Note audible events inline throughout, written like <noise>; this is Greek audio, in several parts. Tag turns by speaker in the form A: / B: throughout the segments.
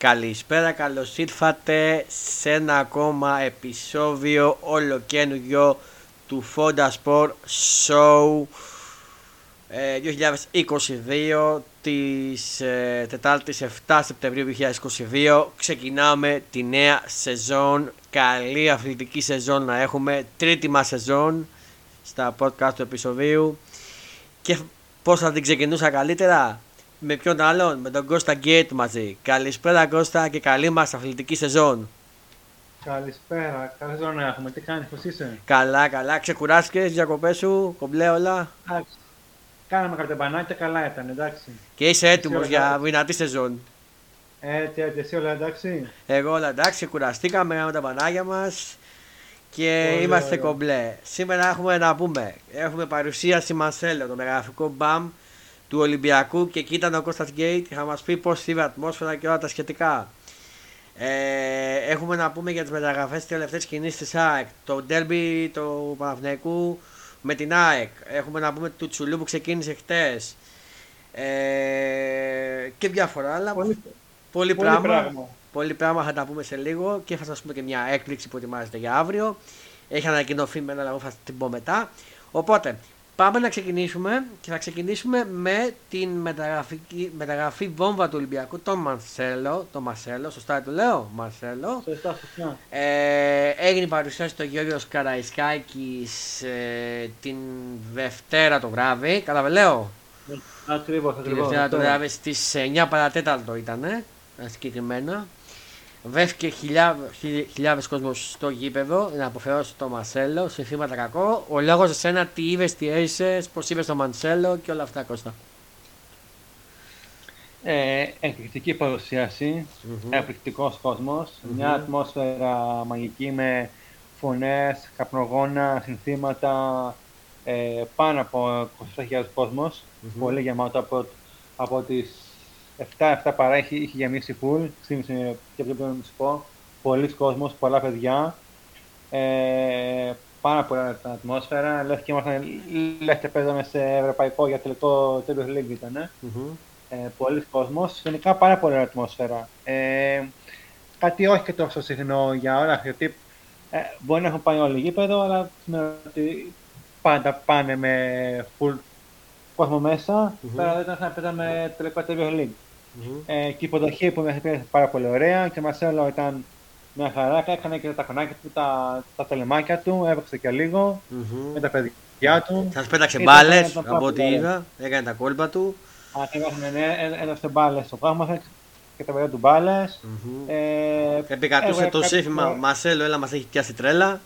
A: Καλησπέρα, καλώς ήρθατε σε ένα ακόμα επεισόδιο ολοκένουργιο του Fonda Sport Show ε, 2022 της ε, Τετάρτης 7 Σεπτεμβρίου 2022 ξεκινάμε τη νέα σεζόν. Καλή αθλητική σεζόν να έχουμε. Τρίτη μας σεζόν στα podcast του επεισοδίου. Και πώς θα την ξεκινούσα καλύτερα; Με ποιον άλλον, με τον Κώστα Γκέιτ μαζί. Καλησπέρα Κώστα και καλή μας αθλητική σεζόν.
B: Καλησπέρα, καλή σεζόν να έχουμε. Τι κάνεις, πώς είσαι;
A: Καλά, καλά. Ξεκουράστηκες, διακοπές σου, κομπλέ όλα;
B: Εντάξει. Κάναμε κάποια μπανάκια, καλά ήταν, εντάξει.
A: Και είσαι έτοιμος
B: όλα
A: για
B: εντάξει;
A: δυνατή σεζόν;
B: Έτσι, έτσι, εσύ όλα εντάξει;
A: Εγώ όλα εντάξει, ξεκουραστήκαμε, κάναμε τα μπανάκια μας και
B: Πολύ
A: είμαστε
B: ωραία.
A: κομπλέ. Σήμερα έχουμε να πούμε, έχουμε παρουσίαση Μαρσέλο, το μεγραφικό μπαμ του Ολυμπιακού και εκεί ήταν ο Κώστας Γκέιτ και θα μας πει πώς είδε η ατμόσφαιρα και όλα τα σχετικά. Ε, έχουμε να πούμε για τις μεταγραφές της τελευταίας κινήσεις της ΑΕΚ, το ντέρμπι του Παναθηναϊκού με την ΑΕΚ. Έχουμε να πούμε του Τσουλού που ξεκίνησε χτες. Ε, και διάφορα άλλα.
B: Πολύ,
A: Πολύ,
B: πολύ
A: πράγμα.
B: πράγμα.
A: Πολύ πράγμα θα τα πούμε σε λίγο και θα σας πούμε και μια έκπληξη που ετοιμάζεται για αύριο. Έχει ανακοινωθεί με ένα λαό, θα την πω μετά. Οπότε, πάμε να ξεκινήσουμε και θα ξεκινήσουμε με την μεταγραφική, μεταγραφή βόμβα του Ολυμπιακού, τον Μαρσέλο. Το Μαρσέλο, σωστά το λέω, Μαρσέλο.
B: Σωστά, σωστά.
A: Ε, έγινε η παρουσίαση του Γιώργος Καραϊσκάκης ε, την Δευτέρα το βράδυ. Καλά, λέω;
B: Ακριβώς,
A: Τη
B: ακριβώς.
A: Δευτέρα το
B: Αυτό.
A: βράδυ στις 9 παρατέταρτο ήταν συγκεκριμένα. Βρέθηκε χιλιάδε χιλιάδες κόσμος στο γήπεδο να αποφερώσει το Μαρσέλο, συνθήματα κακό. Ο λόγος εσένα τι είδες, τι έζησες, πώς είδες το Μαρσέλο και όλα αυτά Κώστα.
B: Ε, εκπληκτική παρουσίαση,
A: Μμμ.
B: εκπληκτικός κόσμος,
A: Μμμ.
B: μια ατμόσφαιρα μαγική με φωνές, καπνογόνα, συνθήματα, ε, πάνω από 27.000 κόσμος,
A: Μμμ.
B: πολύ γεμάτο από, από τις 7-7 παρά είχε, είχε γεμίσει full, ξύμισε και αυτό πρέπει να σου πω, πολλοί κόσμος, πολλά παιδιά, ε, πάρα πολλά την ατμόσφαιρα, λες και ήμασταν, λες και παίζαμε σε ευρωπαϊκό για τελικό Champions League ήταν, ε
A: Μμμ.
B: ε, πολλοί κόσμος, γενικά πάρα πολύ ωραία ατμόσφαιρα. Ε, κάτι όχι και τόσο συχνό για όλα, γιατί ε, μπορεί να έχουν πάει όλοι γήπεδο, αλλά σημαίνει ότι πάντα πάνε με full κόσμο μέσα,
A: Μμμ.
B: τώρα δεν ήταν σαν να παίζαμε τελικό Champions League.
A: Μμμ.
B: Ε, και η υποδοχή που μας πήρε πάρα πολύ ωραία και μας έλεγε ήταν μια χαρά, έκανε και τα κονάκια του, τα, τα τελεμάκια του, έπαιξε και λίγο
A: Μμμ.
B: με τα παιδιά του.
A: Σας πέταξε
B: Ήταν
A: μπάλες
B: ένα
A: από ό,τι
B: πάρα
A: είδα. Έκανε τα κόλπα του.
B: Ακριβώς, ναι, ναι, έδωσε μπάλες στο πράγμα και τα παιδιά του μπάλες.
A: Μμμ.
B: Ε,
A: Επικρατούσε
B: έβγαλε
A: το
B: κάποιες
A: σύστημα
B: φωτο-
A: Μαρσέλο, έλα μας έχει πιάσει τρέλα.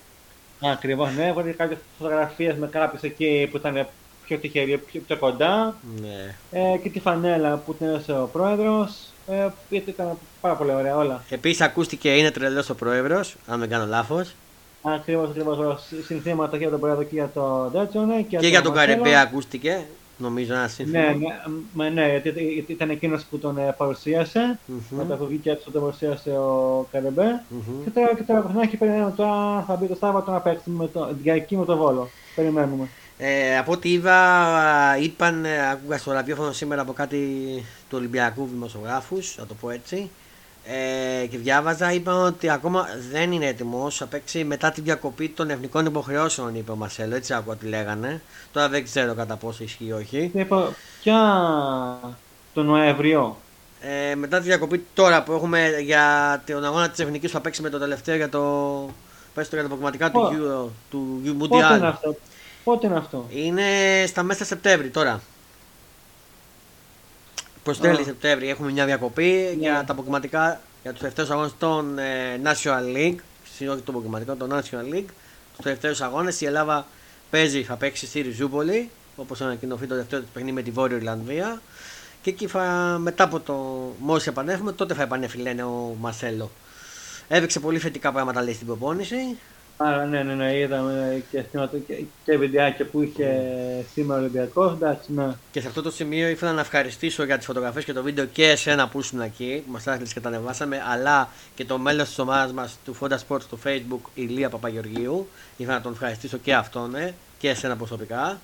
B: Ακριβώς, ναι, έβγαλε κάποιες φωτογραφίες με κάποιους εκεί που ήταν πιο τυχεροί, πιο, πιο κοντά.
A: Ναι.
B: Ε, και τη φανέλα που την έδωσε ο πρόεδρος. Ε, γιατί ήταν πάρα πολύ ωραία όλα.
A: Επίσης ακούστηκε είναι τρελός ο πρόεδρος, αν δεν κάνω λάθος.
B: Ακριβώς, ακριβώς, συνθήματα και για τον πρόεδρο και για τον Ντέτσονε.
A: Και για τον
B: Μαρσέλο.
A: Καρεμπέ ακούστηκε. Νομίζω ένα σύνθημα.
B: Ναι, ναι, μ, ναι, γιατί, γιατί ήταν εκείνος που τον ε, παρουσίασε.
A: Μμμ.
B: Μετά που βγήκε έξω τον παρουσίασε ο Καρεμπέ.
A: Μμμ.
B: Και τώρα, και τώρα παιχνάκι περιμένουμε τώρα θα μπει το Σάββατο να παίξουμε με το, για εκεί με το Βόλο. Περιμένουμε.
A: Ε, από ό,τι είδα, είπαν, ε, ακούγα στο ραδιόφωνο σήμερα από κάτι του Ολυμπιακού δημοσιογράφους, να το πω έτσι. Ε, και διάβαζα, είπαν ότι ακόμα δεν είναι έτοιμος. Θα παίξει μετά τη διακοπή των εθνικών υποχρεώσεων, είπε ο Μαρσέλο. Έτσι άκουγα τι λέγανε. Τώρα δεν ξέρω κατά πόσο ισχύει ή όχι.
B: Και είπα, ποια το Νοέμβριο.
A: Ε, μετά τη διακοπή τώρα που έχουμε για τον αγώνα της εθνικής που θα παίξει με το τελευταίο για το. Πες το για τα αποκομματικά του,
B: Πο-
A: Euro, του Euro
B: Πότε είναι
A: Mundial.
B: Αυτό. Πότε είναι αυτό;
A: Είναι στα μέσα Σεπτέμβρη τώρα. Προς τέλη
B: Α.
A: Σεπτέμβρη έχουμε μια διακοπή για
B: Ναι.
A: τα αποκομματικά για τους τελευταίους αγώνες των ε, National League. Συγγνώμη των αποκομματικών, των National League. Στους τελευταίους αγώνες η Ελλάδα παίζει, θα παίξει στη Ριζούπολη όπως ανακοινωθεί το δεύτερο της παιχνίδι με τη Βόρεια Ιρλανδία. Και εκεί θα, μετά από το μόλις επανέλθουμε τότε θα επανέλθει λένε ο Μαρσέλο. Έδειξε πολύ θετικά πράγματα λέει στην προπόνηση.
B: Άρα, ναι, ναι, ναι, είδαμε και, στήματα και, και βιντεάκια που είχε σήμερα ο Ολυμπιακός. Εντάξει, ναι.
A: Και σε αυτό το σημείο ήθελα να ευχαριστήσω για τις φωτογραφίες και το βίντεο και εσένα που ήσουν εκεί, που μας έστειλες και τα ανεβάσαμε, αλλά και το μέλος της ομάδας μας του Fonda Sports στο facebook, Ηλία Παπαγεωργίου. Ήθελα να τον ευχαριστήσω και αυτόν ε, και εσένα προσωπικά.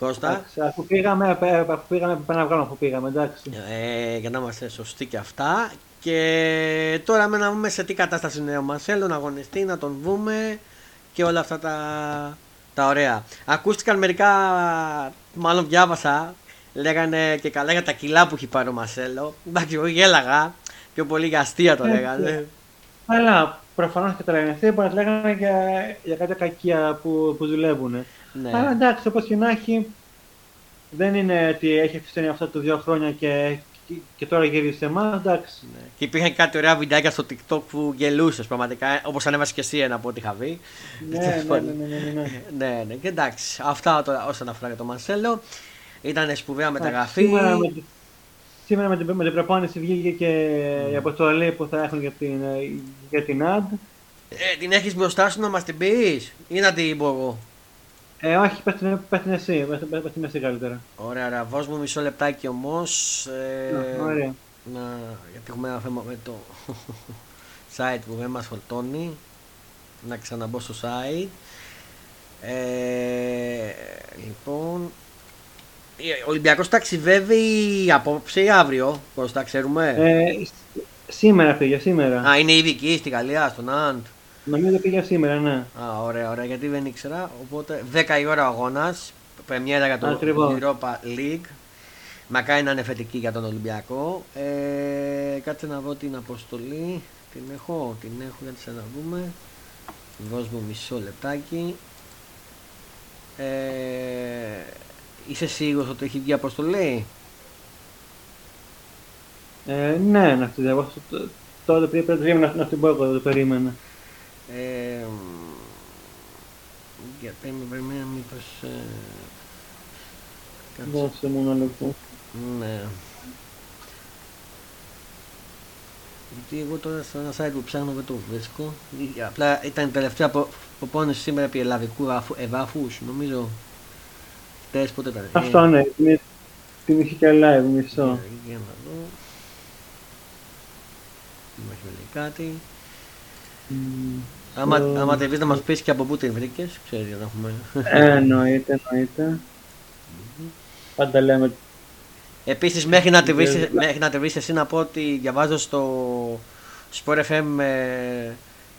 A: Κώστα.
B: Εντάξει, Αφού πήγαμε, ε, αφού πήγαμε, πρέπει να βγάλουμε αφού πήγαμε, εντάξει.
A: Ε, για να είμαστε σωστοί και αυτά. Και τώρα με να δούμε σε τι κατάσταση είναι ο Μαρσέλο, να αγωνιστεί, να τον δούμε και όλα αυτά τα, τα ωραία. Ακούστηκαν μερικά, μάλλον διάβασα, λέγανε και καλά για τα κιλά που έχει πάρει ο Μαρσέλο. Εντάξει, εγώ γέλαγα, πιο πολύ για αστεία το λέγανε.
B: Αλλά προφανώς και τα λένε αυτοί, μπορεί να λέγανε για, για κάποια κακία που, που δουλεύουν.
A: Ναι.
B: Αλλά εντάξει, όπως και να έχει, δεν είναι ότι έχει αφήσει αυτά του δύο χρόνια και, και, και τώρα γυρίζει σε εμάς. Εντάξει.
A: Ναι. Και υπήρχαν κάτι ωραία βιντεάκια στο TikTok που γελούσες πραγματικά, όπως ανέβασε και εσύ ένα από ό,τι είχα δει.
B: ναι, <laughs> ναι, ναι, ναι, ναι, ναι.
A: ναι, ναι, και εντάξει, αυτά τώρα όσον αφορά για τον Μαρσέλο. Ήταν σπουδαία μεταγραφή.
B: Σήμερα με, τη- σήμερα με την, με την προπόνηση βγήκε και η αποστολή που θα έχουν για την, ε, για την ad.
A: Ε, την έχεις μπροστά σου να μας την πεις ή να την πω εγώ;
B: Ε, όχι, πες την, πες την εσύ, πες, πες, πες την εσύ καλύτερα.
A: Ωραία, ωραία. Δώσ' μου μισό λεπτάκι όμως. Ε,
B: Να, ωραία.
A: να, γιατί έχουμε ένα θέμα με το <laughs> site που δεν μας φορτώνει. Να ξαναμπω στο site. Ε, λοιπόν, ε, ο Ολυμπιακός ταξιδεύει απόψε ή αύριο, πώς τα ξέρουμε;
B: Ε, σ- σήμερα πήγε, σήμερα.
A: Α, είναι ήδη εκεί στη Γαλλία, στον Αντ.
B: Νομίζω πήγε σήμερα, ναι.
A: Α, ωραία, ωραία, γιατί δεν ήξερα. Οπότε 10 η ώρα ο αγώνας. Πρεμιέρα για το
B: Ακριβώς.
A: Europa League. Μακάρι να είναι θετική για τον Ολυμπιακό. Ε, κάτσε να δω την αποστολή. Την έχω, την έχω για να να δούμε. Δώσ' μου μισό λεπτάκι. Ε, είσαι σίγουρος ότι έχει βγει αποστολή;
B: Ε, ναι, να τη διαβάσω. Τ- Τότε πριν πρέπει να, να την πω εγώ, το περίμενα.
A: Ε, για περίμενα, περίμενα μήπως... Ε, κάτσε.
B: Δώσε μου ένα λεπτό.
A: Ναι. Γιατί εγώ τώρα σε ένα site που ψάχνω δεν το βρίσκω. Ή- Απλά ήταν η τελευταία απο- προπόνηση σήμερα επί ελλαδικού αφου- εδάφους, νομίζω. Χτες πότε ήταν.
B: Αυτό ναι, την, την είχε και live, μισό.
A: Ε, Για να δω. Μα έχει λέει κάτι.
B: Μμμ.
A: Άμα,
B: Ε,
A: άμα τελειώσει να μας πεις και από πού την βρήκες, ξέρεις για να έχουμε.
B: Ε, εννοείται, εννοείται. Πάντα λέμε
A: Επίσης μέχρι να τη βρεις,
B: Ε,
A: μέχρι να τη βρεις εσύ να πω ότι διαβάζω στο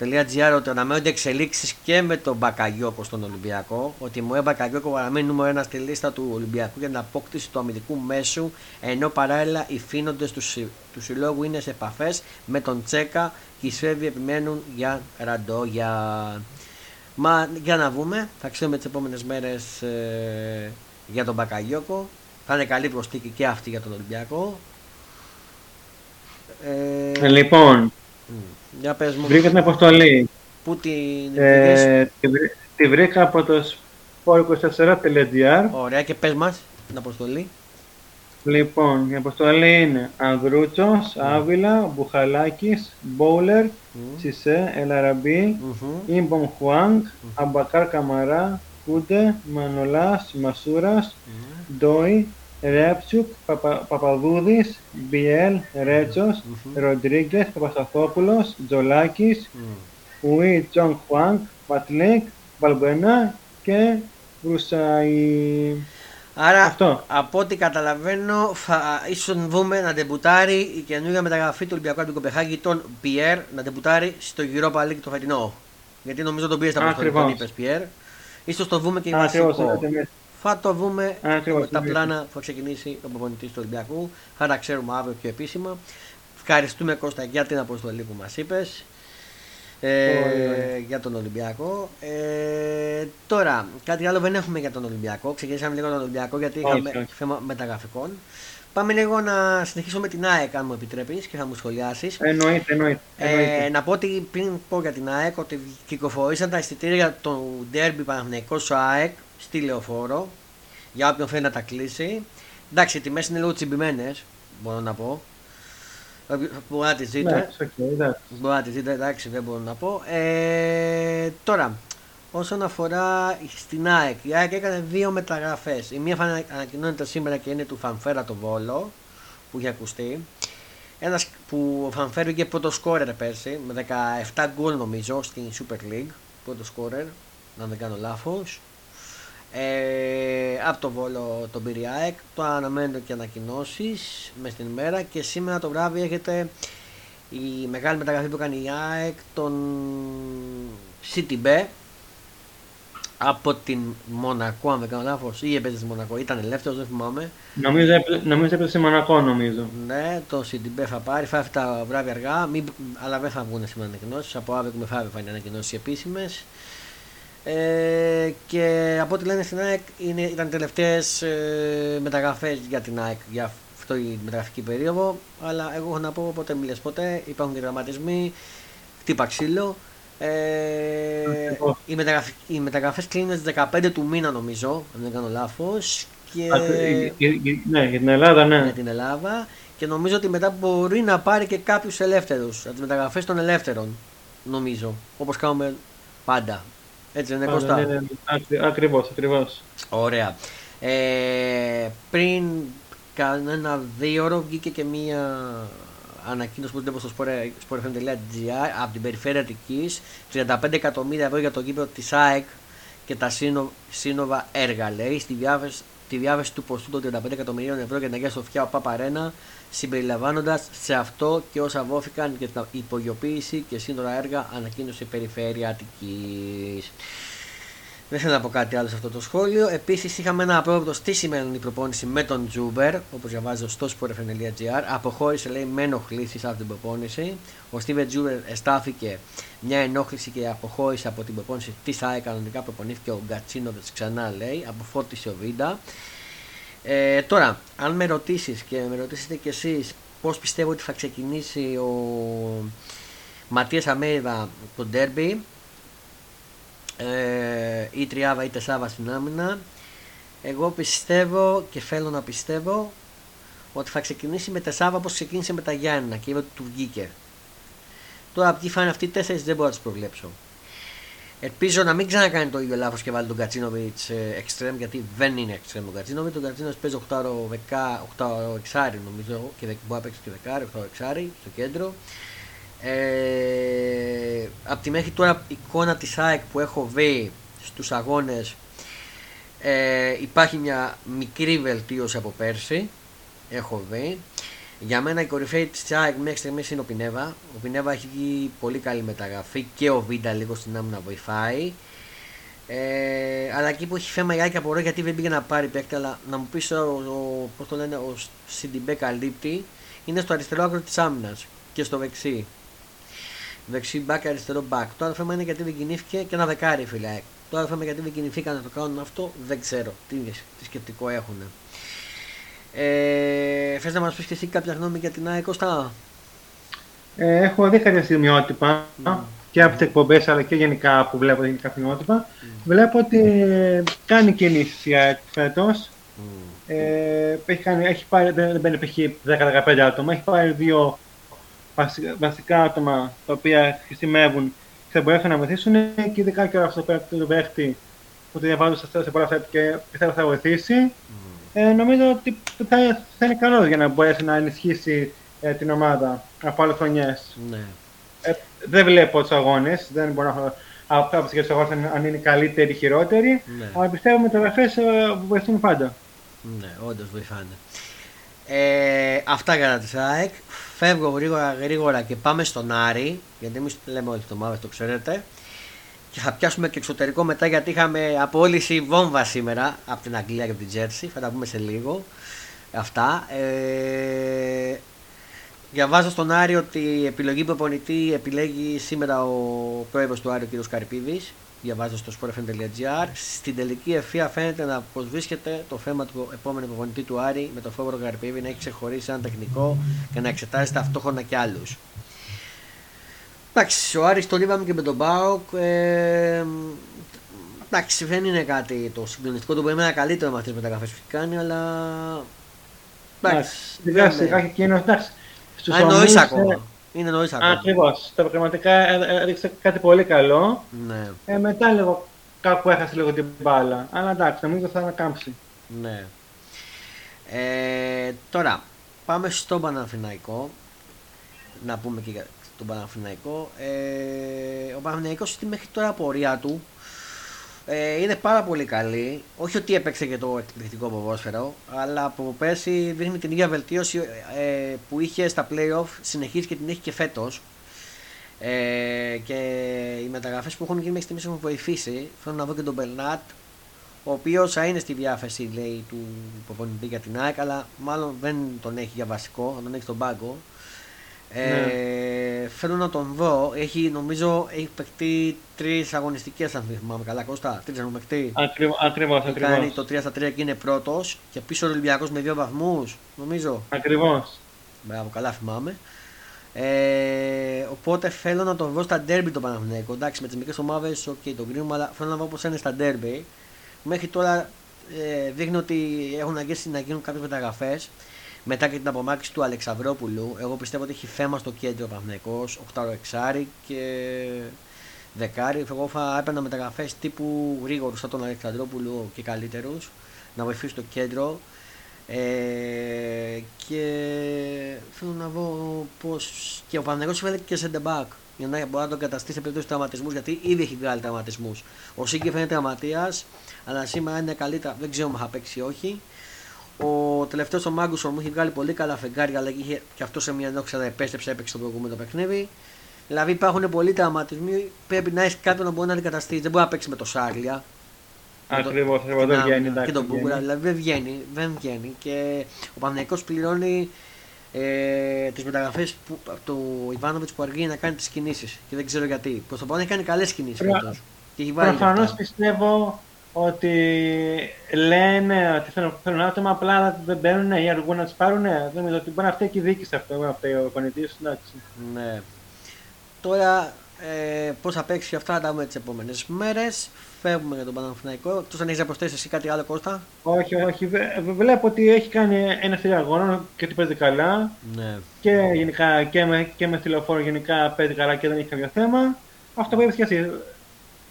A: sportfm.gr ότι αναμένονται εξελίξεις και με τον Μπακαγιώκο στον Ολυμπιακό ότι μου Μπακαγιώκο παραμένει νούμερο ένα στη λίστα του Ολυμπιακού για την απόκτηση του αμυντικού μέσου ενώ παράλληλα οι φύνοντες του, συ- του συλλόγου είναι σε επαφές με τον Τσέκα και οι Σέρβοι επιμένουν για ραντό για... Μα για να δούμε, θα ξέρουμε τις επόμενες μέρες ε, για τον Μπακαγιώκο. Θα είναι καλή προσθήκη και αυτή για τον Ολυμπιακό. Ε,
B: Ε, Λοιπόν,
A: μ, για πες μου,
B: βρήκα την αποστολή.
A: πού την βρήκες;
B: Ε, τη, βρή- τη βρήκα από το sport24.gr.
A: Ωραία και πες μας την αποστολή.
B: Λοιπόν, η αποστολή είναι Ανδρούτσος, Άβιλα, Μπουχαλάκης, Μπόουλερ,
A: Μμ,
B: Σισέ, Ελ Αραμπί,
A: μμμ,
B: Ιν Μπομ Χουάνγκ, Αμπουμπακάρ Καμαρά, Κούντε, Μανολάς, Μασούρας,
A: μμ,
B: Ντόι, Ρέαμπτσιουκ, Παπα, Παπαδούδης, Μπιέλ, Ρέτσος,
A: μμμ,
B: Ροντρίγκες, Παπασταθόπουλος, Τζολάκης,
A: μμ.
B: Ουί Τζο Χουάνγκ, Πατλίκ, Μπαλμπενά και Βρουσαϊ.
A: Άρα
B: Αυτό.
A: από ό,τι καταλαβαίνω θα ίσως δούμε να ντεμπουτάρει η καινούργια μεταγραφή του Ολυμπιακού από την Κοπεχάγη τον Πιέρ να ντεμπουτάρει στο Europa League το φετινό. Γιατί νομίζω τον πήρε στα αποστολή, τον
B: Ακριβώς.
A: είπες Πιέρ. Ίσως το δούμε και
B: Ακριβώς,
A: βασικό.
B: Εννοείται.
A: Θα το δούμε
B: Ακριβώς,
A: με τα
B: εννοείται.
A: πλάνα που θα ξεκινήσει ο προπονητής του Ολυμπιακού. Θα τα ξέρουμε αύριο πιο επίσημα. Ευχαριστούμε Κώστα για την αποστολή που μας είπες ε,
B: Ωραία, ωραία.
A: για τον Ολυμπιακό. Ε, τώρα, κάτι άλλο δεν έχουμε για τον Ολυμπιακό. Ξεκινήσαμε λίγο τον Ολυμπιακό γιατί
B: Όχι,
A: είχαμε
B: όχι.
A: θέμα μεταγραφικών. Πάμε λίγο να συνεχίσω με την ΑΕΚ, αν μου επιτρέπεις και θα μου σχολιάσεις.
B: Εννοείται, εννοείται.
A: Ε,
B: εννοείται.
A: να πω ότι πριν πω για την ΑΕΚ ότι κυκλοφορήσαν τα εισιτήρια του Derby Παναθηναϊκός ΑΕΚ στη Λεωφόρο για όποιον θέλει να τα κλείσει. Εντάξει, οι τιμές είναι λίγο τσιμπημένες, μπορώ να πω. Ε, Μπορεί να τις δείτε.
B: Εντάξει, οκ, εντάξει.
A: Μπορεί να τη δείτε, εντάξει, δεν μπορώ να πω. Ε, τώρα, όσον αφορά στην ΑΕΚ, η ΑΕΚ έκανε δύο μεταγραφές. Η μία θα ανακοινώνεται σήμερα και είναι του Φαν Βέερτ το Βόλο, που είχε ακουστεί. Ένας που ο Φαν Βέερτ είχε πρώτο σκόρερ πέρσι, με 17 γκολ νομίζω στην Super League. Πρώτο σκόρερ, να δεν κάνω λάθος. Ε, από το Βόλο τον πήρε η ΑΕΚ. Το αναμένονται και ανακοινώσεις μες στην ημέρα και σήμερα το βράδυ έχετε η μεγάλη μεταγραφή που έκανε η ΑΕΚ τον City από την Μονακό, αν δεν κάνω λάθος, ή έπαιζε στη Μονακό, ήταν ελεύθερος, δεν θυμάμαι.
B: Νομίζω, νομίζω έπαιζε στη Μονακό, νομίζω.
A: Ναι, το Σιντιμπέ θα πάρει, θα έρθει τα βράδυ αργά, μην, αλλά δεν θα βγουν σήμερα ανακοινώσεις. Από αύριο με θα είναι ανακοινώσεις επίσημες. Ε, και από ό,τι λένε στην ΑΕΚ είναι, ήταν οι τελευταίες ε, μεταγραφές για την ΑΕΚ για αυτή τη μεταγραφική περίοδο. Αλλά εγώ έχω να πω ποτέ μιλέ ποτέ. Υπάρχουν και δραματισμοί. Χτύπα ξύλο. Ε, οι, μεταγραφ, οι μεταγραφές κλείνουν στις 15 του μήνα νομίζω, αν δεν κάνω λάθος. Και...
B: ναι, για την Ελλάδα, ναι.
A: Για την Ελλάδα. Και νομίζω ότι μετά μπορεί να πάρει και κάποιους ελεύθερους, από τις μεταγραφές των ελεύθερων, νομίζω, όπως κάνουμε πάντα. Έτσι δεν είναι Κώστα; Ναι, ναι,
B: ναι. Ακριβώς, ακριβώς.
A: Ωραία. Ε, πριν κανένα δύο ώρο βγήκε και μία ανακοίνωση που βλέπω στο sportfm.gr από την περιφέρεια Αττικής 35 εκατομμύρια ευρώ για το γήπεδο της ΑΕΚ και τα σύνοβα έργα λέει στη διάβαση, τη διάβαση του ποστού των 35 εκατομμυρίων ευρώ για την Αγία Σοφιά Παπαρένα συμπεριλαμβάνοντας σε αυτό και όσα βόθηκαν για την υπογειοποίηση και σύνορα έργα ανακοίνωσε η περιφέρεια Αττικής. Δεν θέλω να πω κάτι άλλο σε αυτό το σχόλιο. Επίσης, είχαμε ένα απρόβλεπτο στη σημερινή προπόνηση με τον Τζούμπερ, όπως διαβάζω στο sportfm.gr. Αποχώρησε, λέει, με ενοχλήσεις από την προπόνηση. Ο Στίβεν Τζούμπερ εστάθηκε μια ενόχληση και αποχώρησε από την προπόνηση της ΑΕ. Κανονικά προπονήθηκε ο Γκατσίνοβετ ξανά, λέει. Αποφώτισε ο Βίντα. Ε, τώρα, αν με ρωτήσεις και με ρωτήσετε κι εσείς πώς πιστεύω ότι θα ξεκινήσει ο Ματίας Αμέιδα το ντέρμπι, ε, ή τριάβα ή τεσσάβα στην άμυνα. Εγώ πιστεύω και θέλω να πιστεύω ότι θα ξεκινήσει με τεσσάβα όπως ξεκίνησε με τα Γιάννα και είπε ότι του βγήκε. Τώρα ποιοι θα είναι αυτοί οι τέσσερις δεν μπορώ να τους προβλέψω. Ελπίζω να μην ξανακάνει το ίδιο λάθος και βάλει τον Κατσίνοβιτς εξτρέμ γιατί δεν είναι εξτρέμ ο Κατσίνοβιτς. Τον Κατσίνοβιτς παίζει 8 εξάρι νομίζω και μπορεί να παίξει και δεκάρι, 8 εξάρι στο κέντρο. Ε, από τη μέχρι τώρα εικόνα της ΑΕΚ που έχω δει στους αγώνες ε, υπάρχει μια μικρή βελτίωση από πέρσι έχω δει για μένα η κορυφαία της ΑΕΚ μέχρι στιγμής είναι ο Πινέβα. Ο Πινέβα έχει βγει πολύ καλή μεταγραφή και ο Βίντα λίγο στην άμυνα βοηθάει. Ε, αλλά εκεί που έχει θέμα η ΑΕΚ απορώ γιατί δεν πήγε να πάρει παίκτη αλλά να μου πεις ο, ο, πώς το λένε, ο Σιντιμπέ καλύπτει είναι στο αριστερό άκρο της άμυνας και στο δεξί δεξί μπακ, αριστερό μπακ. Το άλλο θέμα είναι γιατί δεν κινήθηκε και ένα δεκάρι φίλε. Το άλλο θέμα γιατί δεν κινηθήκαν να το κάνουν αυτό δεν ξέρω τι, τι σκεπτικό έχουν. Ε, Θες να μας πεις και εσύ κάποια γνώμη για την ΑΕΚ Κωστά.
B: Ε, έχω δει κάποια σημειότυπα mm. και από τις εκπομπές αλλά και γενικά που βλέπω γενικά σημειότυπα. Mm. Βλέπω ότι κάνει κινήσεις η ΑΕΚ φέτος. Mm. Ε, έχει, κάνει, έχει πάρει, δεν μπαίνει π.χ. 10-15 άτομα, έχει πάρει δύο βασικά άτομα τα οποία χρησιμεύουν και θα μπορέσουν να βοηθήσουν και ειδικά και αυτό πέρα του παίχτη που το διαβάζω σε πολλά θέματα και πιστεύω θα βοηθήσει. Mm. Ε, νομίζω ότι θα, θα, είναι καλός για να μπορέσει να ενισχύσει ε, την ομάδα από άλλες χρονιέ. Ναι. Ε, δεν βλέπω τους αγώνες, δεν μπορώ να άποψη για τους αγώνες αν είναι καλύτεροι ή χειρότεροι. Ναι. Αλλά πιστεύω με το μεταγραφέ ε, βοηθούν πάντα.
A: Ναι, όντως βοηθάνε. Ε, αυτά για τη ΑΕΚ. Φεύγω γρήγορα γρήγορα και πάμε στον Άρη. Γιατί εμείς λέμε όλη το μάθημα, το ξέρετε. Και θα πιάσουμε και εξωτερικό μετά γιατί είχαμε απόλυση βόμβα σήμερα από την Αγγλία και από την Τζέρσι. Θα τα πούμε σε λίγο. Αυτά. Ε, διαβάζω στον Άρη ότι η επιλογή προπονητή επιλέγει σήμερα ο πρόεδρος του Άρη, ο κ. Καρυπίδη διαβάζω στο sportfm.gr. Στην τελική ευθεία φαίνεται να προσβρίσκεται το θέμα του επόμενου προπονητή του Άρη με το Φόβορο Γαρπίβη να έχει ξεχωρίσει ένα τεχνικό και να εξετάζει ταυτόχρονα και άλλους. Εντάξει, ο Άρης το λίβαμε και με τον Μπάουκ. Ε, εντάξει, δεν είναι κάτι το συγκλονιστικό. Το μπορεί να είναι καλύτερο με αυτές τις μεταγραφές που έχει κάνει, αλλά.
B: Εντάξει. Εντάξει, εντάξει.
A: Στους ακόμα. Είναι νωρίς ακόμα.
B: Ακριβώς. Τα πραγματικά έδειξε κάτι πολύ καλό. Ναι. Ε, μετά λίγο κάπου έχασε λίγο την μπάλα. Αλλά εντάξει, νομίζω θα ανακάμψει.
A: Ναι. Ε, τώρα, πάμε στο Παναθηναϊκό. Να πούμε και για τον Παναθηναϊκό. Ε, ο Παναθηναϊκός στη μέχρι τώρα πορεία του Ε, είναι πάρα πολύ καλή. Όχι ότι έπαιξε και το εκπληκτικό ποδόσφαιρο, αλλά από πέρσι δείχνει την ίδια βελτίωση ε, που είχε στα playoff, συνεχίζει και την έχει και φέτος. Ε, και οι μεταγραφές που έχουν γίνει μέχρι στιγμής έχουν βοηθήσει. Θέλω να δω και τον Μπερνάτ, ο οποίος θα είναι στη διάθεση λέει, του προπονητή για την ΑΕΚ, αλλά μάλλον δεν τον έχει για βασικό, θα τον έχει στον πάγκο. Ε, ναι. Θέλω να τον δω. Έχει, νομίζω έχει παιχτεί τρεις αγωνιστικές, αν θυμάμαι καλά. Κώστα, τρεις έχουν παιχτεί.
B: Ακριβώς, ακριβώς. Κάνει
A: το 3 στα 3 και είναι πρώτος. Και πίσω ο Ολυμπιακός με δύο βαθμούς, νομίζω.
B: Ακριβώς.
A: Μπράβο, καλά θυμάμαι. Ε, οπότε θέλω να τον δω στα ντέρμπι το Παναθηναϊκό. Εντάξει, με τις μικρές ομάδες, ok, τον κρίνουμε, αλλά θέλω να δω πώς είναι στα ντέρμπι. Μέχρι τώρα ε, δείχνει ότι έχουν αργήσει να γίνουν κάποιες μεταγραφές μετά και την απομάκρυνση του Αλεξανδρόπουλου. Εγώ πιστεύω ότι έχει θέμα στο κέντρο ο Παναθυναϊκό, 8 εξάρι και δεκάρι. Εγώ θα έπαιρνα μεταγραφές τύπου γρήγορους σαν τον Αλεξανδρόπουλο και καλύτερους να βοηθήσει το κέντρο. Ε, και θέλω να δω πώς. Και ο Παναγιώτο φαίνεται και σε back για να μπορεί να τον καταστήσει σε περίπτωση τραυματισμούς γιατί ήδη έχει βγάλει τραυματισμούς. Ο Σίγκη φαίνεται τραυματία, αλλά σήμερα είναι καλύτερα. Δεν ξέρω αν θα παίξει ή όχι. Ο τελευταίος ο Μάγκουσον μου έχει βγάλει πολύ καλά φεγγάρια, αλλά είχε και αυτός σε μια νόξα να επέστρεψε, έπαιξε το προηγούμενο παιχνίδι. Δηλαδή υπάρχουν πολλοί τραυματισμοί. Πρέπει να έχεις κάποιον να μπορεί να αντικαταστήσει. Δεν μπορεί να παίξει με το Σάρλια.
B: Ακριβώς, δεν βγαίνει.
A: Και τον Μπούγκουρα, δηλαδή δεν βγαίνει, δεν βγαίνει. Και ο Παναγιακό πληρώνει ε, τις μεταγραφές του Ιβάνοβιτς που αργεί να κάνει τις κινήσεις. Και δεν ξέρω γιατί. Προς το παρόν έχει κάνει καλές κινήσεις
B: Προφανώς πιστεύω ότι λένε ότι θέλουν, θέλουν άτομα, απλά δεν μπαίνουν ή αργούν να τους πάρουν. Δεν νομίζω ότι μπορεί να φταίει και η διοίκηση αυτό, μπορεί να φταίει ο κονητή.
A: Ναι. Τώρα ε, πώς θα παίξει αυτά θα τα δούμε τις επόμενες μέρες. Φεύγουμε για τον Παναθηναϊκό. Εκτό αν έχεις να προσθέσει εσύ κάτι άλλο, Κώστα;
B: Όχι, όχι. Βλέπω ότι έχει κάνει ένα θηρία αγώνα και ότι παίζει καλά.
A: Ναι.
B: Και γενικά και με, και με τηλεφόρο γενικά παίζει καλά και δεν έχει κάποιο θέμα. Αυτό που είπες και εσύ.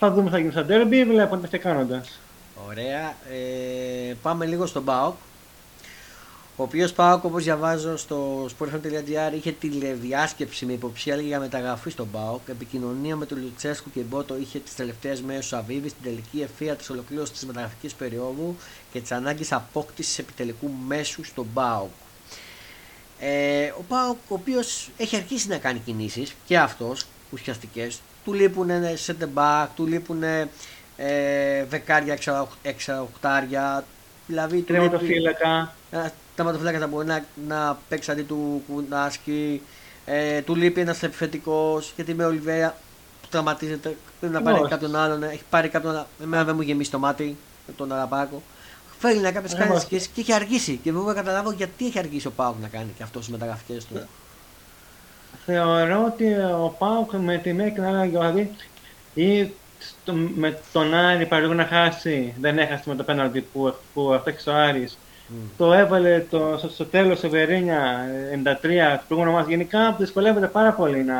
B: Θα δούμε θα γίνει στα derby, βλέποντα και κάνοντας.
A: Ωραία. Ε, πάμε λίγο στον Μπάουκ. Ο οποίος Πάοκ, όπως διαβάζω στο sportfm.gr, είχε τηλεδιάσκεψη με υποψία για μεταγραφή στον Πάοκ. Επικοινωνία με τον Λουτσέσκου και Μπότο είχε τις τελευταίες μέρες ο Αβίβη στην τελική ευθεία της ολοκλήρωσης της μεταγραφικής περίοδου και της ανάγκης απόκτησης επιτελικού μέσου στον Πάοκ. Ε, ο Πάοκ, ο οποίος έχει αρχίσει να κάνει κινήσεις και αυτός ουσιαστικές, του λείπουν center back, του λείπουν ε, δεκάρια, εξαοκτάρια. Δηλαδή,
B: του τερματοφύλακα.
A: Τερματοφύλακα θα μπορεί να, να παίξει αντί του Κουνάσκι. Ε, του λείπει ένας επιθετικός γιατί με Ολιβέα που τραυματίζεται. Πρέπει να πάρει κάποιον άλλον. Έχει πάρει κάποιον. Εμένα δεν μου γεμίσει το μάτι με τον Αραπάκο. Θέλει να κάποιε κάνει και, και έχει αργήσει. Και βέβαια καταλάβω γιατί έχει αργήσει ο Πάουκ να κάνει και αυτός τι μεταγραφικές του
B: θεωρώ ότι ο Πάουκ με τη Μέκ δηλαδή ή στο, με τον Άρη παρόλο να χάσει, δεν έχασε με το πέναλτι που, που αυτό ο Άρης. Mm. Το έβαλε το, στο, στο τέλος ο Βερίνια 93 του προηγούμενου μας. Γενικά δυσκολεύεται πάρα πολύ να,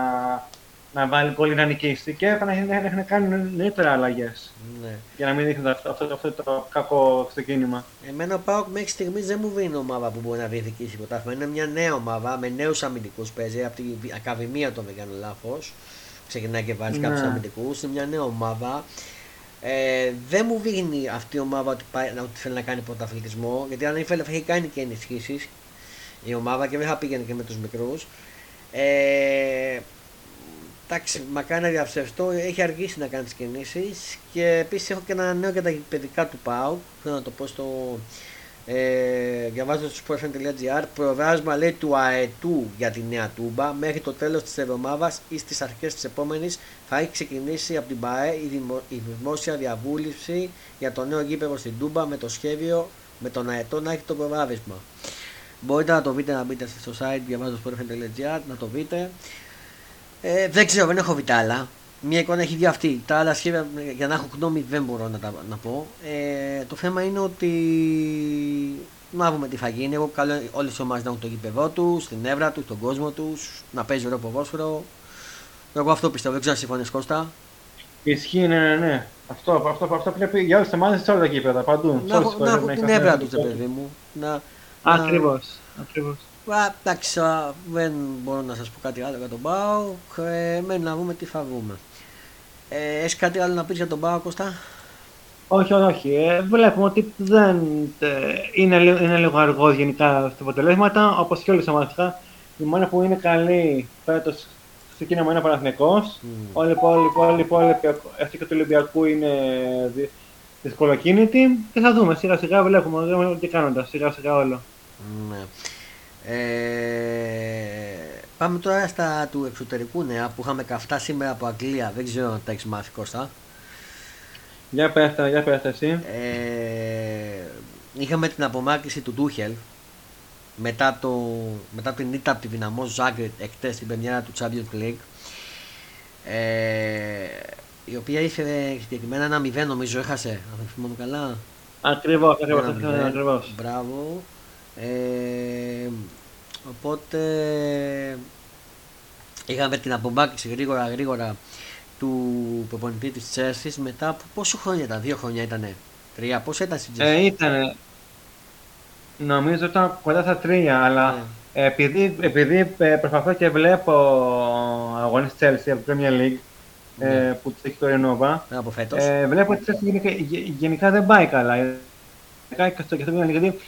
B: να βάλει πολύ να νικήσει και έχουν κάνει νωρίτερα αλλαγές. Ναι. Για να μην δείχνει αυτό, αυτό, αυτό, το κακό ξεκίνημα.
A: Εμένα ο Πάοκ μέχρι στιγμής δεν μου δίνει ομάδα που μπορεί να διεκδικήσει πρωτάθλημα. Είναι μια νέα ομάδα με νέους αμυντικούς. Παίζει από την Ακαδημία, το δεν κάνω λάθος. Ξεκινάει και βάζει ναι. κάποιους αμυντικούς. Είναι μια νέα ομάδα. Ε, δεν μου δίνει αυτή η ομάδα ότι, πάει, ότι θέλει να κάνει πρωταθλητισμό. Γιατί αν ήθελε θα έχει κάνει και ενισχύσεις η ομάδα και δεν θα πήγαινε και με τους μικρούς. Ε, Εντάξει, μακάρι να διαψευστώ, έχει αργήσει να κάνει τις κινήσεις και επίσης έχω και ένα νέο για τα παιδικά του ΠΑΟ. Θέλω να το πω στο. Ε, διαβάζω στο sportfm.gr. Προγράμμα λέει του αετού για τη νέα τούμπα μέχρι το τέλος της εβδομάδας ή στις αρχές της επόμενης θα έχει ξεκινήσει από την ΠΑΕ η, δημο, η δημόσια διαβούλευση για το νέο γήπεδο στην τούμπα με το σχέδιο με τον αετό να έχει το προβάδισμα. Μπορείτε να το δείτε να μπείτε στο site διαβάζω στο sportfm.gr να το δείτε. Ε, δεν ξέρω, δεν έχω δει άλλα. Μια εικόνα έχει δει αυτή. Τα άλλα σχέδια για να έχω γνώμη δεν μπορώ να, τα, να πω. Ε, το θέμα είναι ότι να δούμε τι θα γίνει. Εγώ καλώ όλες τι ομάδες να έχουν το γήπεδό τους, στην έβρα τους, στον κόσμο τους, να παίζει ωραίο ποδόσφαιρο. Εγώ αυτό πιστεύω. Δεν ξέρω αν συμφωνείς Κώστα.
B: Ισχύει, ναι, ναι, ναι. Αυτό, αυτό, αυτό πρέπει για όλες τις ομάδες σε όλα τα γήπεδα παντού.
A: Να, να έχουν την έβρα τους, παιδί μου.
B: Ακριβώς.
A: Εντάξει, δεν μπορώ να σας πω κάτι άλλο για τον Πάο. Ε, μένει να δούμε τι θα βγούμε. Ε, έχεις κάτι άλλο να πεις για τον Πάο, Κώστα;
B: Όχι, όχι. Ε, βλέπουμε ότι δεν ε, είναι, είναι λίγο αργός γενικά στα αποτελέσματα, όπως και όλες οι ομάδες. Η μόνα που είναι καλή φέτος στο κίνημα είναι ο Παναθηνικό. Mm. Όλοι οι υπόλοιποι, αυτοί και του Ολυμπιακού είναι δυσκολοκίνητοι. Και θα δούμε σιγά σιγά, βλέπουμε, βλέπουμε τι κάνοντας σιγά σιγά όλο.
A: Ναι. Ε, πάμε τώρα στα του εξωτερικού νέα που είχαμε καυτά σήμερα από Αγγλία. Δεν ξέρω αν τα έχεις μάθει Κώστα.
B: Για πες για πες εσύ.
A: Ε, είχαμε την απομάκρυση του Ντούχελ μετά, το, μετά την ήττα από τη δυναμό Ζάγκρετ εκτές την πεμιέρα του Champions League ε, η οποία είχε συγκεκριμένα ένα μηδέν νομίζω έχασε αν δεν θυμάμαι καλά
B: ακριβώς, ακριβώς, ακριβώς.
A: μπράβο ε, οπότε είχαμε την απομάκρυση γρήγορα γρήγορα του προπονητή της Τσέρσης μετά από πόσο χρόνια ήταν, δύο χρόνια ήτανε, τρία, πόσο ήταν στην
B: Τσέρση. Ε, ήτανε, νομίζω ήταν κοντά στα τρία, αλλά ναι. επειδή, επειδή ε, προσπαθώ και βλέπω αγώνες Τσέρσι από το Premier League, ναι. ε, που έχει το Ρενόβα,
A: από φέτος.
B: Ε, βλέπω ότι η Τσέρσι γενικά, γενικά, δεν πάει καλά. Γενικά και στο, και Premier League, γιατί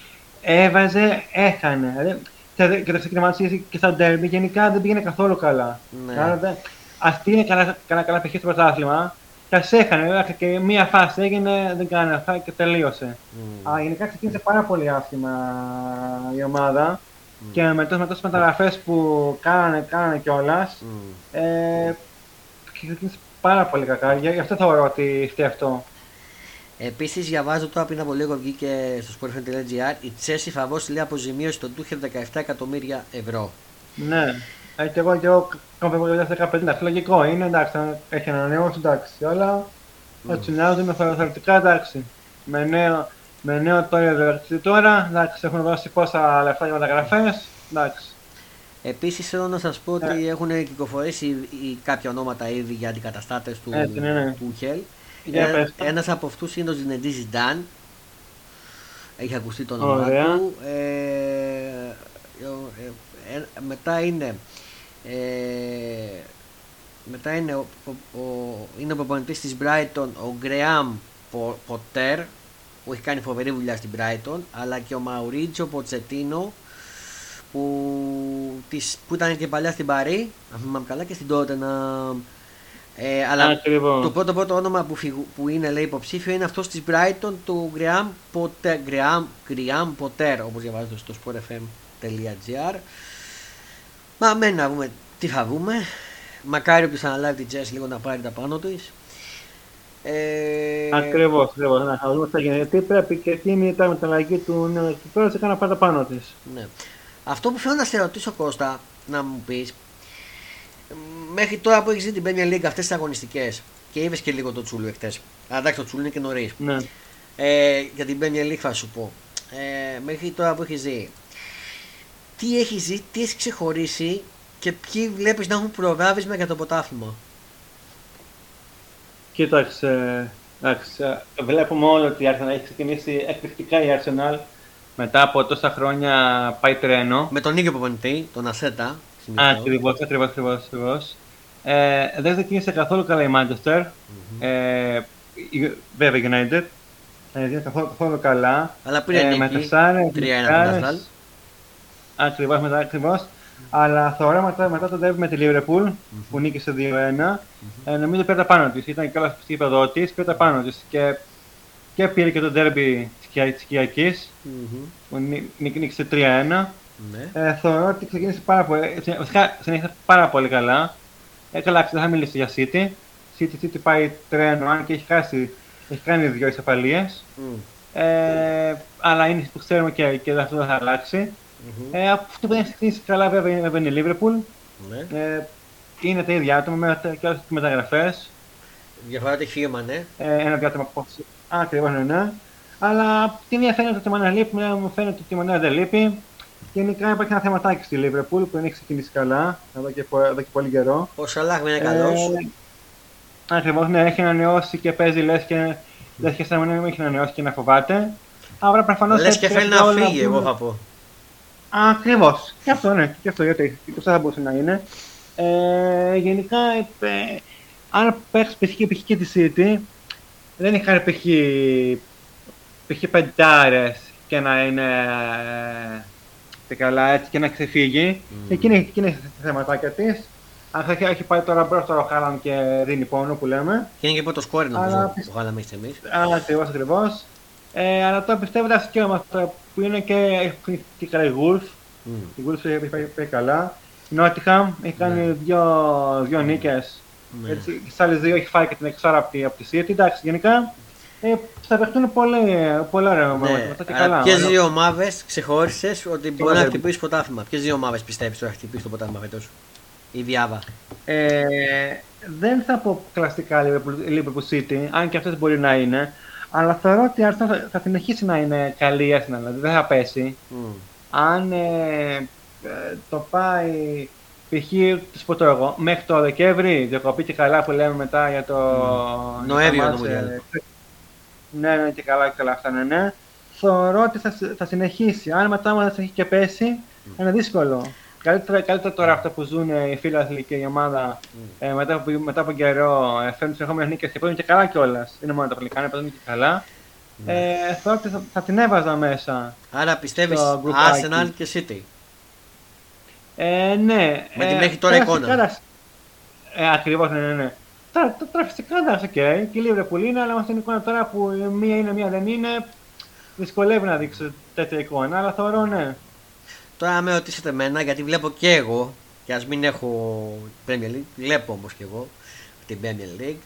B: έβαζε, έχανε. Δηλαδή, και το ξεκίνημα και στα ντέρμπι γενικά δεν πήγαινε καθόλου καλά. Ναι. Άρα, αυτή είναι καλά, καλά, καλά στο πρωτάθλημα. Και α έχανε, και μία φάση έγινε, δεν κάνει αυτά και τελείωσε. Mm. Α, γενικά ξεκίνησε πάρα πολύ άσχημα η ομάδα. Mm. Και με τόσες μεταγραφές που κάνανε, κάνανε κιόλας. Mm. Ε, ξεκίνησε πάρα πολύ κακά. Γι' αυτό θεωρώ ότι φταίει αυτό.
A: Επίσης, διαβάζω τώρα πριν από λίγο βγήκε στο sportfm.gr η Τσέση φαβώσει λέει αποζημίωση στον Τούχερ 17 εκατομμύρια ευρώ.
B: Ναι. Ε, και εγώ και εγώ κάνω το 2015. Εντάξει, λογικό είναι, εντάξει, έχει ανανεώσει, εντάξει, αλλά έτσι να δούμε θεωρητικά, εντάξει. Με νέο, με νέο τώρα τώρα, εντάξει, έχουν δώσει πόσα λεφτά για μεταγραφές, εντάξει.
A: Επίσης θέλω να σας πω ότι yeah. έχουν κυκλοφορήσει κάποια ονόματα ήδη για αντικαταστάτες του,
B: Έτσι, ναι, ναι.
A: του Χελ. Yeah, ε, Ένας από αυτούς είναι ο Ζινεντή Ζιντάν. Έχει ακουστεί το όνομα του. Ε, ε, ε, μετά είναι ε, μετά είναι ο, ο, ο, είναι ο προπονητής της Brighton ο Γκρεάμ Ποτέρ που έχει κάνει φοβερή δουλειά στην Brighton αλλά και ο Μαουρίτσο Ποτσετίνο που, της, που ήταν και παλιά στην Παρή αν θυμάμαι καλά και στην τότε να ε, αλλά το πρώτο πρώτο όνομα που, φυγου, που είναι λέει υποψήφιο είναι αυτός της Brighton του Γκρεάμ Ποτέρ, Γκρεάμ Ποτέρ όπως διαβάζετε στο sportfm.gr Μα μένει να δούμε τι θα δούμε. Μακάρι όποιος αναλάβει την Jazz λίγο να πάρει τα πάνω της.
B: Ε... Ακριβώς, ακριβώς. Να δούμε τι θα γίνει. Γιατί πρέπει και τι είναι η μεταλλαγή του νέου τώρα σε να πάρει τα πάνω της.
A: Ναι. Αυτό που θέλω να σε ρωτήσω Κώστα, να μου πεις, μέχρι τώρα που έχεις δει την Premier League αυτές τις αγωνιστικές και είδες και λίγο το Τσούλου εχθές. Εντάξει, το Τσούλου είναι και νωρίς.
B: Ναι.
A: Ε, για την Premier League θα σου πω. Ε, μέχρι τώρα που έχεις δει, τι έχεις ζει, τι έχεις ξεχωρίσει και ποιοι βλέπεις να έχουν προβάδισμα για το ποτάθλημα;
B: Κοίταξε, εντάξει, βλέπουμε όλοι ότι η Arsenal έχει ξεκινήσει εκπληκτικά η Arsenal μετά από τόσα χρόνια πάει τρένο.
A: Με τον ίδιο προπονητή, τον Ασέτα.
B: Ακριβώς, ακριβώς, ακριβώς. Ε, δεν ξεκίνησε καθόλου καλά η Manchester. Mm-hmm. Ε, βέβαια η United. Ε, δεν καθόλου, καθόλου καλά.
A: Αλλά πριν ε, νίκη, 3-1
B: Ακριβώς μετά, ακριβώς. Αλλά θεωρώ μετά, μετά το derby με τη Liverpool mm-hmm. που νίκησε 2-1, mm-hmm. ε, νομίζω πήρε τα πάνω της. Ήταν καλά στο επίπεδο της, πήρε τα πάνω της. Και, και πήρε και το derby της Κυριακής mm-hmm. που νίκησε 3-1. Ναι. Ε, θεωρώ ότι ξεκίνησε πάρα πολύ, βασικά συνέχισε πάρα πολύ καλά. Ε, καλά, δεν θα μιλήσω για City. City, City πάει τρένο, αν και έχει, χάσει, έχει κάνει δύο εισαπαλίες. Mm. Ε, αλλά είναι που ξέρουμε και, και αυτό δεν θα αλλάξει. Mm-hmm. Ε, αυτό που δεν έχει ξεκινήσει καλά βέβαια είναι η Λίβερπουλ. Ναι. Ε, είναι τα ίδια άτομα με, και όλες τις μεταγραφές.
A: Διαφορά τη χείμα, ναι.
B: Ε, ένα διάτομα από Ακριβώς, ναι, ναι. Αλλά την μία φαίνεται ότι η Μανέα λείπει, μια μου φαίνεται ότι η Μανέα δεν λείπει. Γενικά υπάρχει ένα θεματάκι στη Λίβερπουλ που δεν έχει ξεκινήσει καλά εδώ και, εδώ και πολύ καιρό.
A: Ο Σαλάχ είναι καλός; Ε,
B: Ακριβώς, ναι, έχει ανανεώσει και παίζει λες και. Λες και σαν να μην έχει ανανεώσει και να φοβάται.
A: Άρα προφανώς. Λες και θέλει να φύγει, εγώ θα πω.
B: Ακριβώς. Και αυτό, ναι. Και αυτό, γιατί και αυτό θα μπορούσε να είναι. Ε, γενικά, ε, αν παίξεις π.χ. και τη City, δεν είχαν π.χ. π.χ. πεντάρες και να είναι και καλά έτσι και να ξεφύγει. Mm. Εκείνη, εκείνη είναι τα θεματάκια της. Αν θα έχει πάει τώρα μπροστά ο Χάλαν και δίνει πόνο που λέμε.
A: Και είναι και πρώτος σκόρ νομίζω που βγάλαμε εμείς.
B: Ακριβώς, ακριβώς. Ε, αλλά τώρα πιστεύω ότι και αυτό που είναι και, και καλά η Wolf. Mm. Η Wolf έχει πάει καλά. Η Nottingham έχει κάνει ναι. δύο, δύο νίκες. Ναι. Έτσι, στις άλλες δύο έχει φάει και την εξάρα από τη, από τη City. Εντάξει, γενικά ε, θα παιχτούν πολύ, πολλά ωραία ναι. και καλά.
A: Ποιες δύο ομάδες ξεχώρισες ότι μπορεί να χτυπήσει πρωτάθλημα. Ποιες δύο ομάδες πιστεύεις ότι θα χτυπήσει το πρωτάθλημα φέτος, η Διάβα.
B: Ε, δεν θα πω κλασικά Liverpool City, αν και αυτές μπορεί να είναι. Αλλά θεωρώ ότι η Arsenal θα, συνεχίσει να είναι καλή η Arsenal, δηλαδή δεν θα πέσει. Mm. Αν ε, ε, το πάει π.χ. τις πω εγώ, μέχρι το Δεκέμβρη, διακοπή και καλά που λέμε μετά για το.
A: Mm. Νοέμβριο νομίζω.
B: Ναι, ναι, και καλά, και καλά αυτά, ναι, ναι. Θεωρώ ότι θα, θα συνεχίσει. Αν μετά μα έχει και πέσει, mm. είναι δύσκολο. Καλύτερα, καλύτερα τώρα αυτό που ζουν οι φίλοι και η ομάδα mm. ε, μετά, από, μετά από καιρό ε, φέρνουν συνεχόμενε νίκες και παίρνουν και καλά κιόλας. Δεν είναι μόνο τα πληκάνια, παίρνουν και καλά. Mm. Ε, θεωρώ ότι θα, θα, την έβαζα μέσα.
A: Άρα πιστεύεις Arsenal και City;
B: Ε, ναι.
A: Με την έχει τώρα εικόνα.
B: Ε, Ακριβώς, ναι, ναι, ναι. Τώρα, τώρα φυσικά εντάξει, okay. και λίγο που είναι, αλλά με την εικόνα τώρα που μία είναι, μία δεν είναι, δυσκολεύει να δείξω τέτοια εικόνα, αλλά θεωρώ ναι.
A: Τώρα με ρωτήσετε εμένα, γιατί βλέπω και εγώ, και ας μην έχω Premier League, βλέπω όμως και εγώ την Premier League.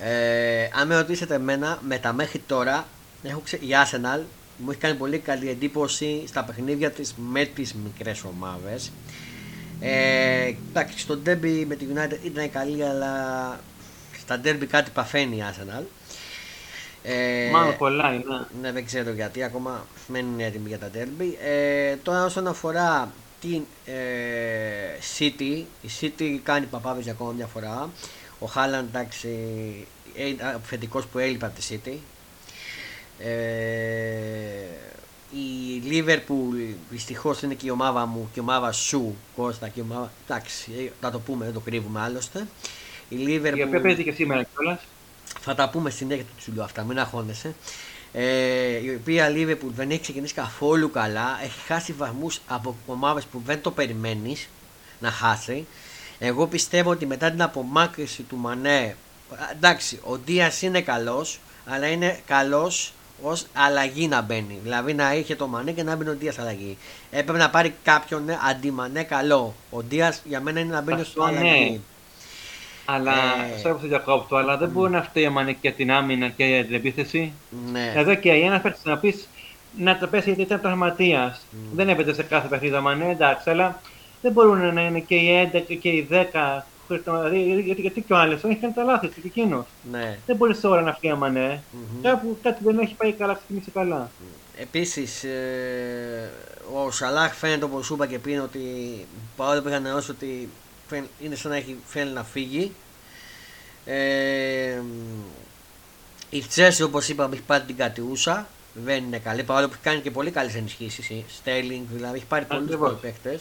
A: Ε, αν με ρωτήσετε εμένα, με τα μέχρι τώρα, έχω ξε... η Arsenal μου έχει κάνει πολύ καλή εντύπωση στα παιχνίδια της με τις μικρές ομάδες. Ε, εντάξει, στο derby με τη United ήταν καλή, αλλά στα derby κάτι παθαίνει η Arsenal.
B: Ε, Μάλλον πολλά είναι.
A: Ναι, δεν ξέρω γιατί, ακόμα δεν είναι έτοιμη για τα derby. Ε, τώρα όσον αφορά την ε, City, η City κάνει παπάβες για ακόμα μια φορά. Ο Χάλαντ, εντάξει, ε, φετικός που έλειπε από τη City. Ε, η Liverpool δυστυχώς είναι και η ομάδα μου και η ομάδα σου Κώστα και η ομάδα. Εντάξει, ε, θα το πούμε, δεν το κρύβουμε άλλωστε.
B: Η Liverpool. Η οποία παίζει και σήμερα κιόλας.
A: Θα τα πούμε συνέχεια του σου αυτά, μην αγχώνεσαι. Ε, η οποία Liverpool δεν έχει ξεκινήσει καθόλου καλά. Έχει χάσει βαθμούς από ομάδες που δεν το περιμένεις να χάσει. Εγώ πιστεύω ότι μετά την απομάκρυση του Μανέ. Εντάξει, ο Δία είναι καλός, αλλά είναι καλός ως αλλαγή να μπαίνει. Δηλαδή να είχε το Μανέ και να μπαίνει ο Δία αλλαγή. Έπρεπε να πάρει κάποιον ναι, αντιμανέ καλό. Ο Δία για μένα είναι να μπαίνει στο αλλαγή. Ναι.
B: Αλλά, ε... sorry που διακόπτω, αλλά δεν μπορεί να φταίει ο Μανέ και την άμυνα και την επίθεση. Ναι. Εδώ και ένας παίρνει να πεις να το πέσει γιατί ήταν τραυματίας. Mm. Δεν έπαιζε σε κάθε παιχνίδι ο Μανέ, εντάξει, αλλά δεν μπορούν να είναι και οι 11 και οι 10 Δηλαδή, γιατί, γιατί και ο Άλεσον έχει κάνει τα λάθη του και εκείνος. Ναι. Δεν μπορεί σε ώρα να φύγει ναι. Mm-hmm. Κάπου κάτι δεν έχει πάει καλά, ξεκινήσει καλά.
A: Επίσης, ε, ο Σαλάχ φαίνεται όπως σου είπα και πριν ότι παρόλο που είχα νεώσει ότι είναι σαν να έχει θέλει να φύγει. Ε, η Τσέση όπως είπαμε έχει πάρει την κατιούσα. Δεν είναι καλή παρόλο που έχει κάνει και πολύ καλές ενισχύσεις. Στέλινγκ δηλαδή έχει πάρει πολλούς παίχτε.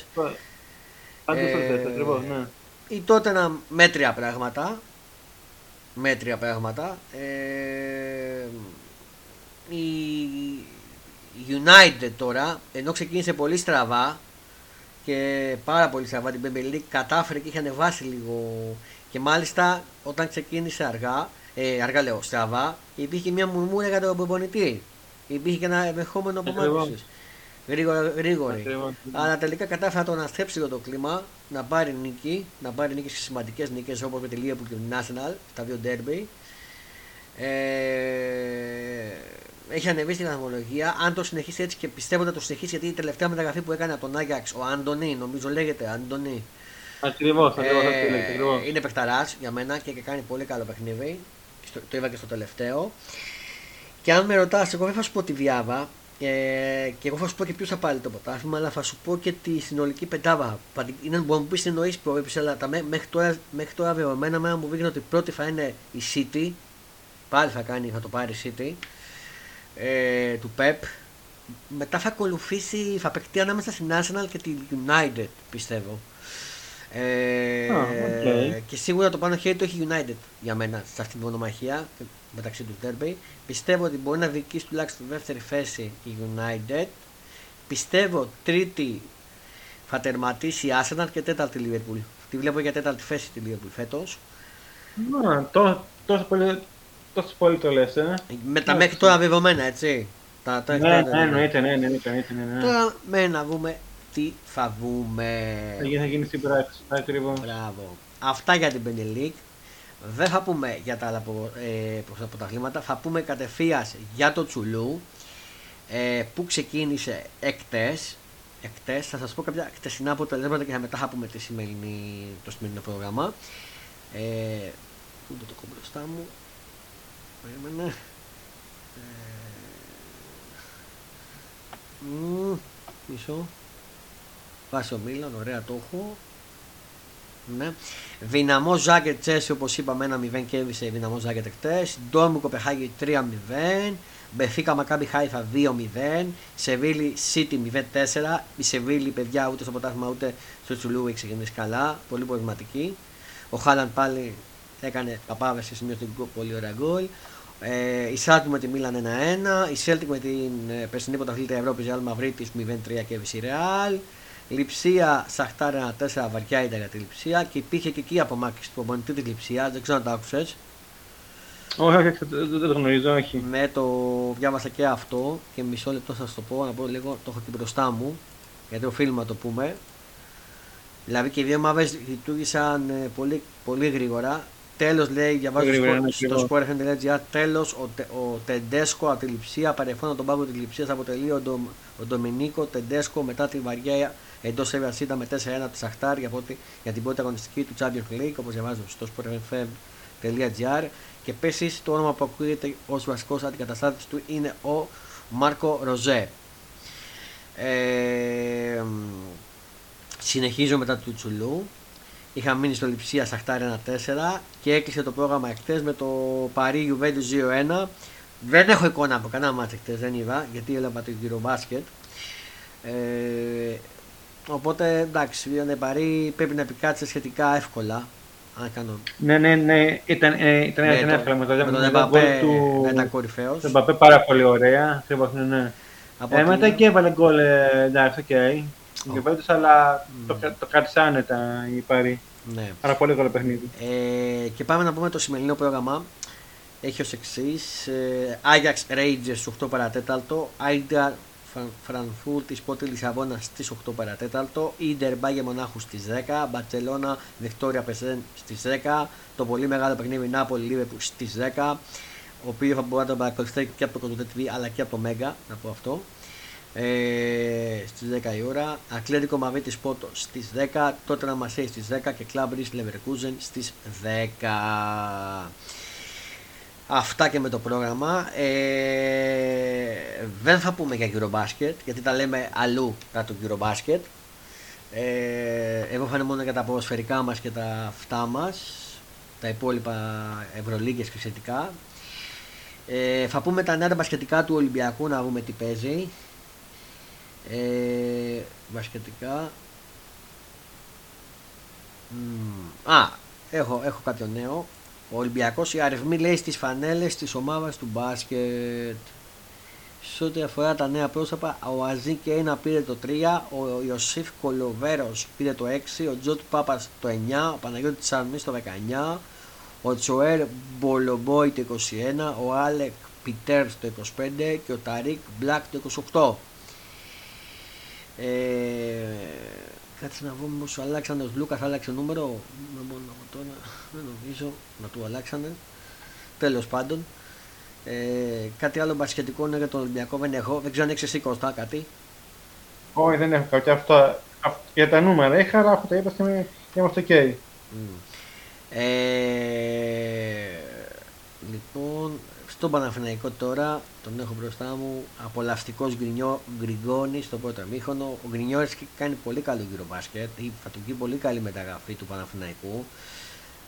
B: Ακριβώς, ναι
A: η τότε να μέτρια πράγματα. Μέτρια πράγματα. Ε, η United τώρα, ενώ ξεκίνησε πολύ στραβά και πάρα πολύ στραβά την Premier League, κατάφερε και είχε ανεβάσει λίγο. Και μάλιστα όταν ξεκίνησε αργά, ε, αργά λέω στραβά, υπήρχε μια μουρμούρα για τον προπονητή. Υπήρχε και ένα ενδεχόμενο απομάκρυνση γρήγορη. Αλλά τελικά κατάφερα το να στρέψει το κλίμα, να πάρει νίκη, να πάρει νίκη σε σημαντικές νίκες όπως με τη Liverpool και την National, τα δύο derby. Ε, έχει ανεβεί στην βαθμολογία. Αν το συνεχίσει έτσι και πιστεύω ότι το συνεχίσει, γιατί η τελευταία μεταγραφή που έκανε από τον Άγιαξ, ο Άντωνη, νομίζω λέγεται Άντωνη.
B: Ακριβώς, ακριβώς.
A: Ε, είναι παιχταράς για μένα και, και κάνει πολύ καλό παιχνίδι. Το είπα και στο τελευταίο. Και αν με ρωτάς, εγώ δεν θα σου πω τη Βιάβα, ε, και εγώ θα σου πω και ποιος θα πάρει το πρωτάθλημα, αλλά θα σου πω και τη συνολική πεντάβα. Είναι μπορεί να μου πεις εννοείς προέβηση, αλλά τα, μέχρι τώρα, μέχρι τώρα μένα μένα μου δείχνει ότι πρώτη θα είναι η City. Πάλι θα κάνει, θα το πάρει η City. Ε, του Pep. Μετά θα ακολουθήσει, θα παιχτεί ανάμεσα στην Arsenal και την United, πιστεύω. Ε,
B: okay.
A: Και σίγουρα το πάνω χέρι το έχει United για μένα σε αυτή την μονομαχία μεταξύ του Derby. Πιστεύω ότι μπορεί να διοικήσει τουλάχιστον δεύτερη θέση η United. Πιστεύω τρίτη θα τερματίσει η Arsenal και τέταρτη Liverpool. Τη βλέπω για τέταρτη θέση τη Liverpool φέτος.
B: Να, τόσο, τόσο, πολύ, τόσο πολύ το λες, ε.
A: Με τα μέχρι τώρα δεδομένα, έτσι. Τα,
B: τα, ναι, ναι, εννοείται, ναι, ναι, ναι, ναι.
A: Τώρα με να δούμε τι θα δούμε.
B: Θα γίνει στην πράξη, ακριβώς.
A: Μπράβο. Αυτά για την Premier League. Δεν θα πούμε για τα άλλα ε, πρωταθλήματα, θα πούμε κατευθείαν για το Τσουλού ε, που ξεκίνησε εκτές εκτές. Θα σας πω κάποια χτεσινά αποτελέσματα και μετά θα πούμε τη σημερινή, το σημερινό πρόγραμμα. Ε, πού είναι το κόμπο μπροστά μου. Περίμενε. Ε, μισό. Βάσει ο Μίλαν, ωραία το έχω. Ναι. Δυναμό Ζάγκετ Τσέσι, όπως είπαμε, ένα 0 κέρδισε η δυναμό Ζάγκετ εκτέ. Ντόμου Κοπεχάγη 3-0. Μπεφίκα Μακάμπι Χάιφα 2-0. Σεβίλη City 0-4. Η Σεβίλη, παιδιά, ούτε στο ποτάθμα ούτε στο Τσουλού έχει ξεκινήσει καλά. Πολύ προβληματική. Ο Χάλαν πάλι έκανε παπάβε σε σημείο στην πολύ ωραία γκολ. Ε, η Σάλτσμπουργκ με τη Μίλαν 1-1. Η Σέλτικ με την ε, περσινή πρωταθλήτρια Ευρώπης Ρεάλ Μαδρίτης 0-3 και η Ρεάλ. Λιψία Σαχτάρ 4 βαριά ήταν για τη Λιψία και υπήρχε και εκεί απομάκρυνση του προπονητή της Λιψίας. Δεν ξέρω αν το άκουσες.
B: Όχι, όχι, δεν το γνωρίζω, όχι.
A: Ναι, το διάβασα και αυτό και μισό λεπτό θα σας το πω, να πω λίγο, το έχω και μπροστά μου, γιατί οφείλουμε να το πούμε. Δηλαδή και οι δύο ομάδες λειτουργήσαν ε, πολύ, πολύ γρήγορα. Τέλος, λέει, διαβάζω στο sport.gr, τέλος ο, ο Τεντέσκο από τη Λιψία, παρεφώνα τον πάγκο της Λιψία, αποτελεί ο, Ντο, ο Ντομινίκο Τεντέσκο μετά τη βαριά εντός Εύα ήταν με 4-1 της Σαχτάρ για, για την πρώτη αγωνιστική του Champions League, όπως διαβάζω στο sportfm.gr. Και επίσης το όνομα που ακούγεται ως βασικός αντικαταστάτης του είναι ο Μάρκο Ροζέ. Ε, συνεχίζω μετά του Τσουλού. Είχα μείνει στο Λιψία Σαχτάρ 1-4 και έκλεισε το πρόγραμμα εκτέ με το Παρί Ιουβέντου 2-1. Δεν έχω εικόνα από κανένα μάτς εκτές, δεν είδα, γιατί έλαβα το γύρο μπάσκετ. Ε, οπότε εντάξει, η Παρί πρέπει να επικάτσει σχετικά εύκολα αν κάνω...
B: Ναι, ναι, ναι, ήταν, ε, ήταν, ναι, ήταν εύκολο με το, με
A: τον Εμπαπέ του... ήταν κορυφαίος.
B: Τον Εμπαπέ πάρα πολύ ωραία, ακριβώς, ναι, ναι. Από ε, μετά και έβαλε γκολ, ε, εντάξει, OK. Okay. Oh. αλλά mm. το, το κράτησε άνετα η Παρί. Ναι. Πάρα πολύ καλό παιχνίδι.
A: Ε, και πάμε να πούμε το σημερινό πρόγραμμα. Έχει ως εξής. Ε, Ajax Rangers 8 παρά τέταρτο. Άιντραχτ Φρανκφούρτης Σπόρτινγκ Λισαβόνας στις 8 παρά τέταρτο. Ίντερ Μπάγερν Μονάχου στις 10. Μπαρσελόνα Βικτόρια Πλζεν στις 10. Το πολύ μεγάλο παιχνίδι Νάπολη Λίβερπουλ στις 10. Ο οποίος θα μπορεί να το παρακολουθεί και από το TV αλλά και από το Μέγα, να πω αυτό. Ε, στις 10 η ώρα Ακλέτικο Μαβίτη Πότο στις 10 τότε να Μασέη στις 10 και Κλάμπρις Λεβερκούζεν στις 10 Αυτά και με το πρόγραμμα. Ε, δεν θα πούμε για Eurobasket γιατί τα λέμε αλλού κάτω Eurobasket. Ε, εγώ θα είναι μόνο για τα ποδοσφαιρικά μας και τα αυτά μας. Τα υπόλοιπα Ευρωλίγκες και σχετικά. Ε, θα πούμε τα νέα μπασκετικά του Ολυμπιακού να δούμε τι παίζει. Ε, μπασκετικά. α, έχω, έχω κάποιο νέο. Ο Ολυμπιακός οι αριθμοί λέει στις φανέλες της ομάδας του μπάσκετ. Σε ό,τι αφορά τα νέα πρόσωπα, ο Αζή και ένα πήρε το 3, ο Ιωσήφ Κολοβέρος πήρε το 6, ο Τζοτ Πάπας το 9, ο Παναγιώτης Τσαρμή το 19, ο Τζόελ Μπολομπόι το 21, ο Άλεκ Πίτερς το 25 και ο Ταρίκ Μπλακ το 28. Ε, Κάτσε να βρούμε όσο αλλάξανε ο Λούκας, άλλαξε νούμερο. Μόνο τώρα δεν νομίζω να του αλλάξανε. Τέλος πάντων. Ε, κάτι άλλο μπασκετικό είναι για τον Ολυμπιακό δεν έχω. Δεν ξέρω αν έχεις εσύ Κώστα κάτι.
B: Όχι, δεν έχω κάτι. Αυτό, για τα νούμερα είχα, αλλά αυτό τα είπα και είμαστε ok. Mm.
A: Ε, λοιπόν, στον Παναθηναϊκό τώρα, τον έχω μπροστά μου, απολαυστικός Γκριγκόνη στο πρώτο μήχονο. Ο Γκρινιόρης κάνει πολύ καλό γύρο μπάσκετ, θα του πει πολύ καλή μεταγραφή του Παναθηναϊκού.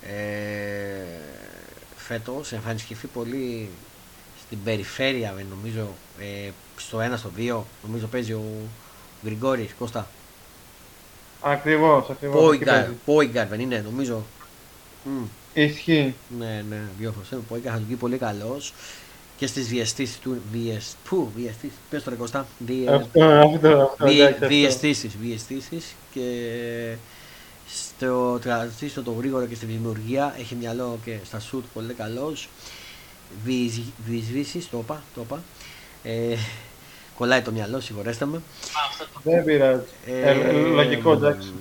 A: Ε, Φέτος εμφανιστεί πολύ στην περιφέρεια, νομίζω, ε, στο 1 στο 2, νομίζω παίζει ο Γκριγκόρης Κώστα.
B: Ακριβώς, ακριβώς.
A: Πόιγκαρ δεν είναι, νομίζω.
B: Ισχύει.
A: Ναι, ναι, δύο φορέ. Ο Πόιγκαρ θα του πει πολύ καλός. Και στις διαστήσει του. Πού, διαστήσει. Πες το ρεκοστά. Διαστήσει. Διαστήσει. Και στο τρανζίστο το γρήγορο και στη δημιουργία έχει μυαλό και στα σουτ πολύ καλός. Διεισβήσει, το είπα. Το είπα. Ε, κολλάει το μυαλό, συγχωρέστε με.
B: Δεν πειράζει. Ε, ε, λογικό, εντάξει.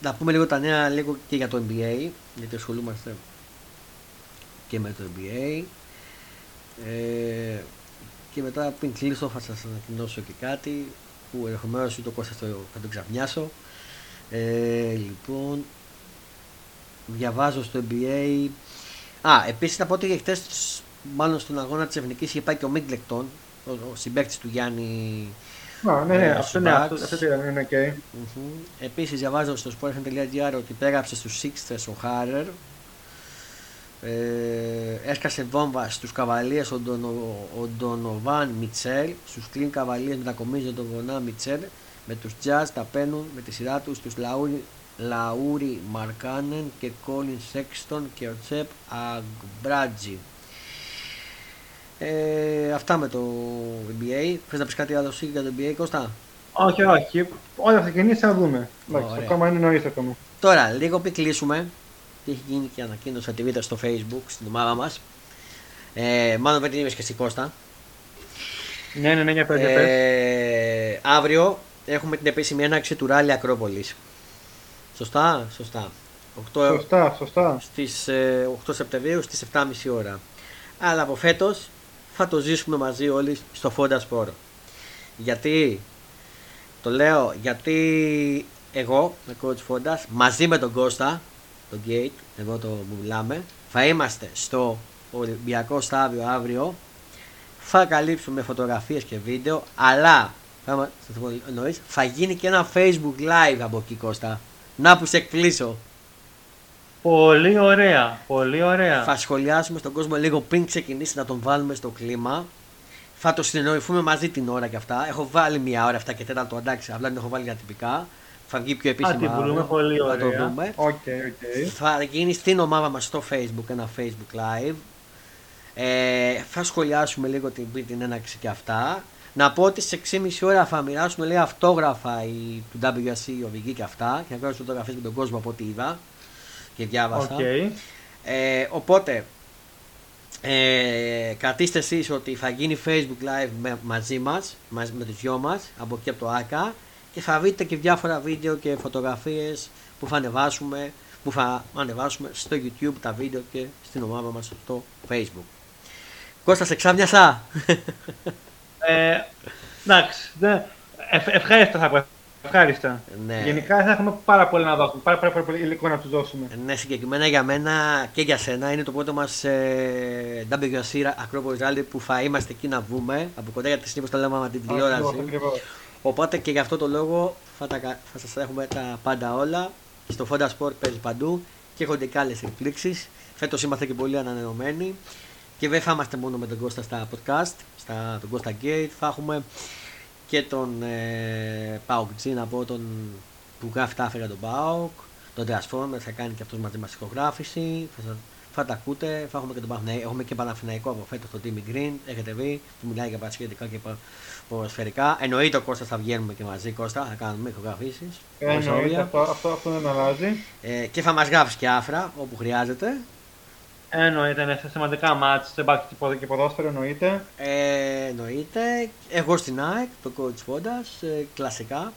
A: Να πούμε λίγο τα νέα λίγο και για το NBA, γιατί ασχολούμαστε και με το NBA. Ε, και μετά πριν κλείσω θα σας ανακοινώσω και κάτι που ενδεχομένως το Κώστα θα το ξαφνιάσω. Ε, λοιπόν, διαβάζω στο NBA. Α, επίσης να πω ότι χτες μάλλον στον αγώνα της Εθνικής είχε πάει και ο Μίγκλεκτον, ο, ο συμπαίκτης του Γιάννη
B: Α, ναι, ναι, αυτό ναι, αυτό, αυτό είναι ok.
A: Mm-hmm. Επίσης διαβάζω στο sportfm.gr ότι πέγραψε στους Sixers ο Χάρερ. Ε, έσκασε βόμβα στους καβαλίες ο, Ντονο, ο Ντονοβάν Μιτσέλ. Στους κλίν καβαλίες μετακομίζει τον Γονά Μιτσέλ. Με τους Jazz τα παίρνουν με τη σειρά τους τους Λαούρι, Λαούρι Μαρκάνεν και Κόλιν Σέξτον και ο Οτσάι Αγκμπάτζι. Ε, αυτά με το NBA. Θες να πεις κάτι άλλο για το NBA, Κώστα;
B: Όχι, όχι. Όλα θα ξεκινήσει να δούμε. Εντάξει, ακόμα είναι νωρίς ακόμα.
A: Τώρα, λίγο πριν κλείσουμε, τι έχει γίνει και ανακοίνωσα τη βίντεο στο facebook στην ομάδα μας. Ε, μάλλον δεν την είπε και εσύ Κώστα.
B: Ναι, ναι, ναι, για πέντε
A: ε, Αύριο έχουμε την επίσημη έναρξη του Ράλι Ακρόπολη. Σωστά, σωστά.
B: 8, σωστά, σωστά.
A: Στις 8 ε, Σεπτεμβρίου στις 7.30 ώρα. Αλλά από φέτος θα το ζήσουμε μαζί όλοι στο Fonda Sport. Γιατί, το λέω, γιατί εγώ με coach Fonda μαζί με τον Κώστα, τον Gate, εδώ το μιλάμε, θα είμαστε στο Ολυμπιακό Στάδιο αύριο. Θα καλύψουμε φωτογραφίες και βίντεο, αλλά θα, θα γίνει και ένα Facebook live από εκεί Κώστα. Να που σε εκπλήσω.
B: Πολύ ωραία, πολύ ωραία.
A: Θα σχολιάσουμε στον κόσμο λίγο πριν ξεκινήσει να τον βάλουμε στο κλίμα. Θα το συνεννοηθούμε μαζί την ώρα και αυτά. Έχω βάλει μια ώρα αυτά και τέταρτο, εντάξει, απλά την έχω βάλει για τυπικά. Θα βγει πιο επίσημα.
B: Θα την πολύ ωραία.
A: Θα το δούμε.
B: Okay, okay.
A: Θα γίνει στην ομάδα μας στο facebook ένα facebook live. Ε, θα σχολιάσουμε λίγο την, την έναρξη και αυτά. Να πω ότι σε 6,5 ώρα θα μοιράσουμε λέει αυτόγραφα η, του WRC, οι οδηγοί και αυτά. Και να κάνω φωτογραφίες με τον κόσμο από ό,τι είδα και διάβασα.
B: Okay.
A: Ε, οπότε, ε, κρατήστε εσείς ότι θα γίνει facebook live με, μαζί μας, μαζί με τους δυο μας, από εκεί από το ΆΚΑ και θα βρείτε και διάφορα βίντεο και φωτογραφίες που θα ανεβάσουμε, που θα ανεβάσουμε στο YouTube τα βίντεο και στην ομάδα μας στο facebook. Κώστας, σε ξάμιασα.
B: ε, εντάξει, ευχαριστώ θα πω Ευχάριστα. Ναι. Γενικά θα έχουμε πάρα πολύ να δώσουμε, πάρα, πάρα, πολύ υλικό να τους δώσουμε.
A: Ναι, συγκεκριμένα για μένα και για σένα είναι το πρώτο μας ε, WRC Acropolis Rally που θα είμαστε εκεί να βγούμε από κοντά για τη στιγμή που το λέμε με την τηλεόραση. Οπότε και γι' αυτό το λόγο θα, θα σας έχουμε τα πάντα όλα. Στο Fonda Sport παίζει παντού και έχονται και άλλες εκπλήξεις. Φέτος είμαστε και πολύ ανανεωμένοι. Και δεν θα είμαστε μόνο με τον Κώστα στα podcast, στα, τον Κώστα Gate. Θα έχουμε και τον ε, Pauk G από τον που γράφει τα άφερα τον Pauk, τον Transformer θα κάνει και αυτός μαζί μας ηχογράφηση, θα, θα τα ακούτε, θα έχουμε και τον Παναθηναϊκό, έχουμε και Παναθηναϊκό από φέτος το Timmy Green, έχετε δει, που μιλάει για παρασχετικά και ποδοσφαιρικά. Εννοείται ο Κώστας θα βγαίνουμε και μαζί Κώστα, θα κάνουμε ηχογραφήσεις.
B: Εννοείται, αυτό, αυτό, αυτό δεν αλλάζει.
A: Ε, και θα μας γράφει και άφρα όπου χρειάζεται.
B: Εννοείται, είναι σε σημαντικά μάτς, σε μπάσκετ και ποδόσφαιρο εννοείται.
A: Ε, εννοείται. Εγώ στην ΑΕΚ, το coach Fondas, ε, κλασικά.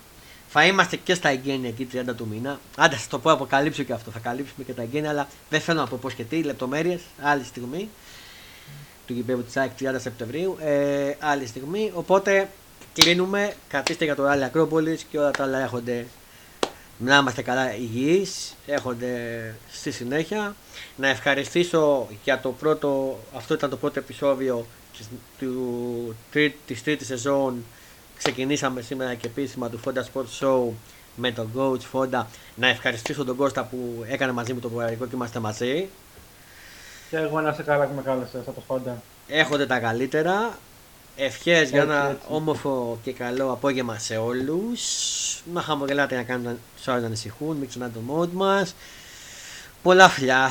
A: Θα είμαστε και στα εγγένεια εκεί 30 του μήνα. Άντε, θα το πω, αποκαλύψω και αυτό. Θα καλύψουμε και τα εγγένεια, αλλά δεν θέλω να πω πώς και τι, λεπτομέρειες, άλλη στιγμή. Του γηπέδου της ΑΕΚ 30 Σεπτεμβρίου, ε, άλλη στιγμή. Οπότε κλείνουμε. Κρατήστε για το Ράλι Ακρόπολη και όλα τα άλλα έχονται να είμαστε καλά υγιείς, έχονται στη συνέχεια. Να ευχαριστήσω για το πρώτο, αυτό ήταν το πρώτο επεισόδιο του, της τρίτης σεζόν. Ξεκινήσαμε σήμερα και επίσημα του Fonda Sports Show με τον coach Fonda. Να ευχαριστήσω τον Κώστα που έκανε μαζί με τον Βορραϊκό και είμαστε μαζί.
B: Και εγώ να σε καλά που με κάλεσε, το Fonda.
A: Έχονται τα καλύτερα. Ευχές για
B: Έτσι,
A: ένα
B: έτσι.
A: όμορφο και καλό απόγευμα σε όλους. Να χαμογελάτε να κάνουν σε να ανησυχούν, μην ξεχνάτε το mode μας. Πολλά φιλιά.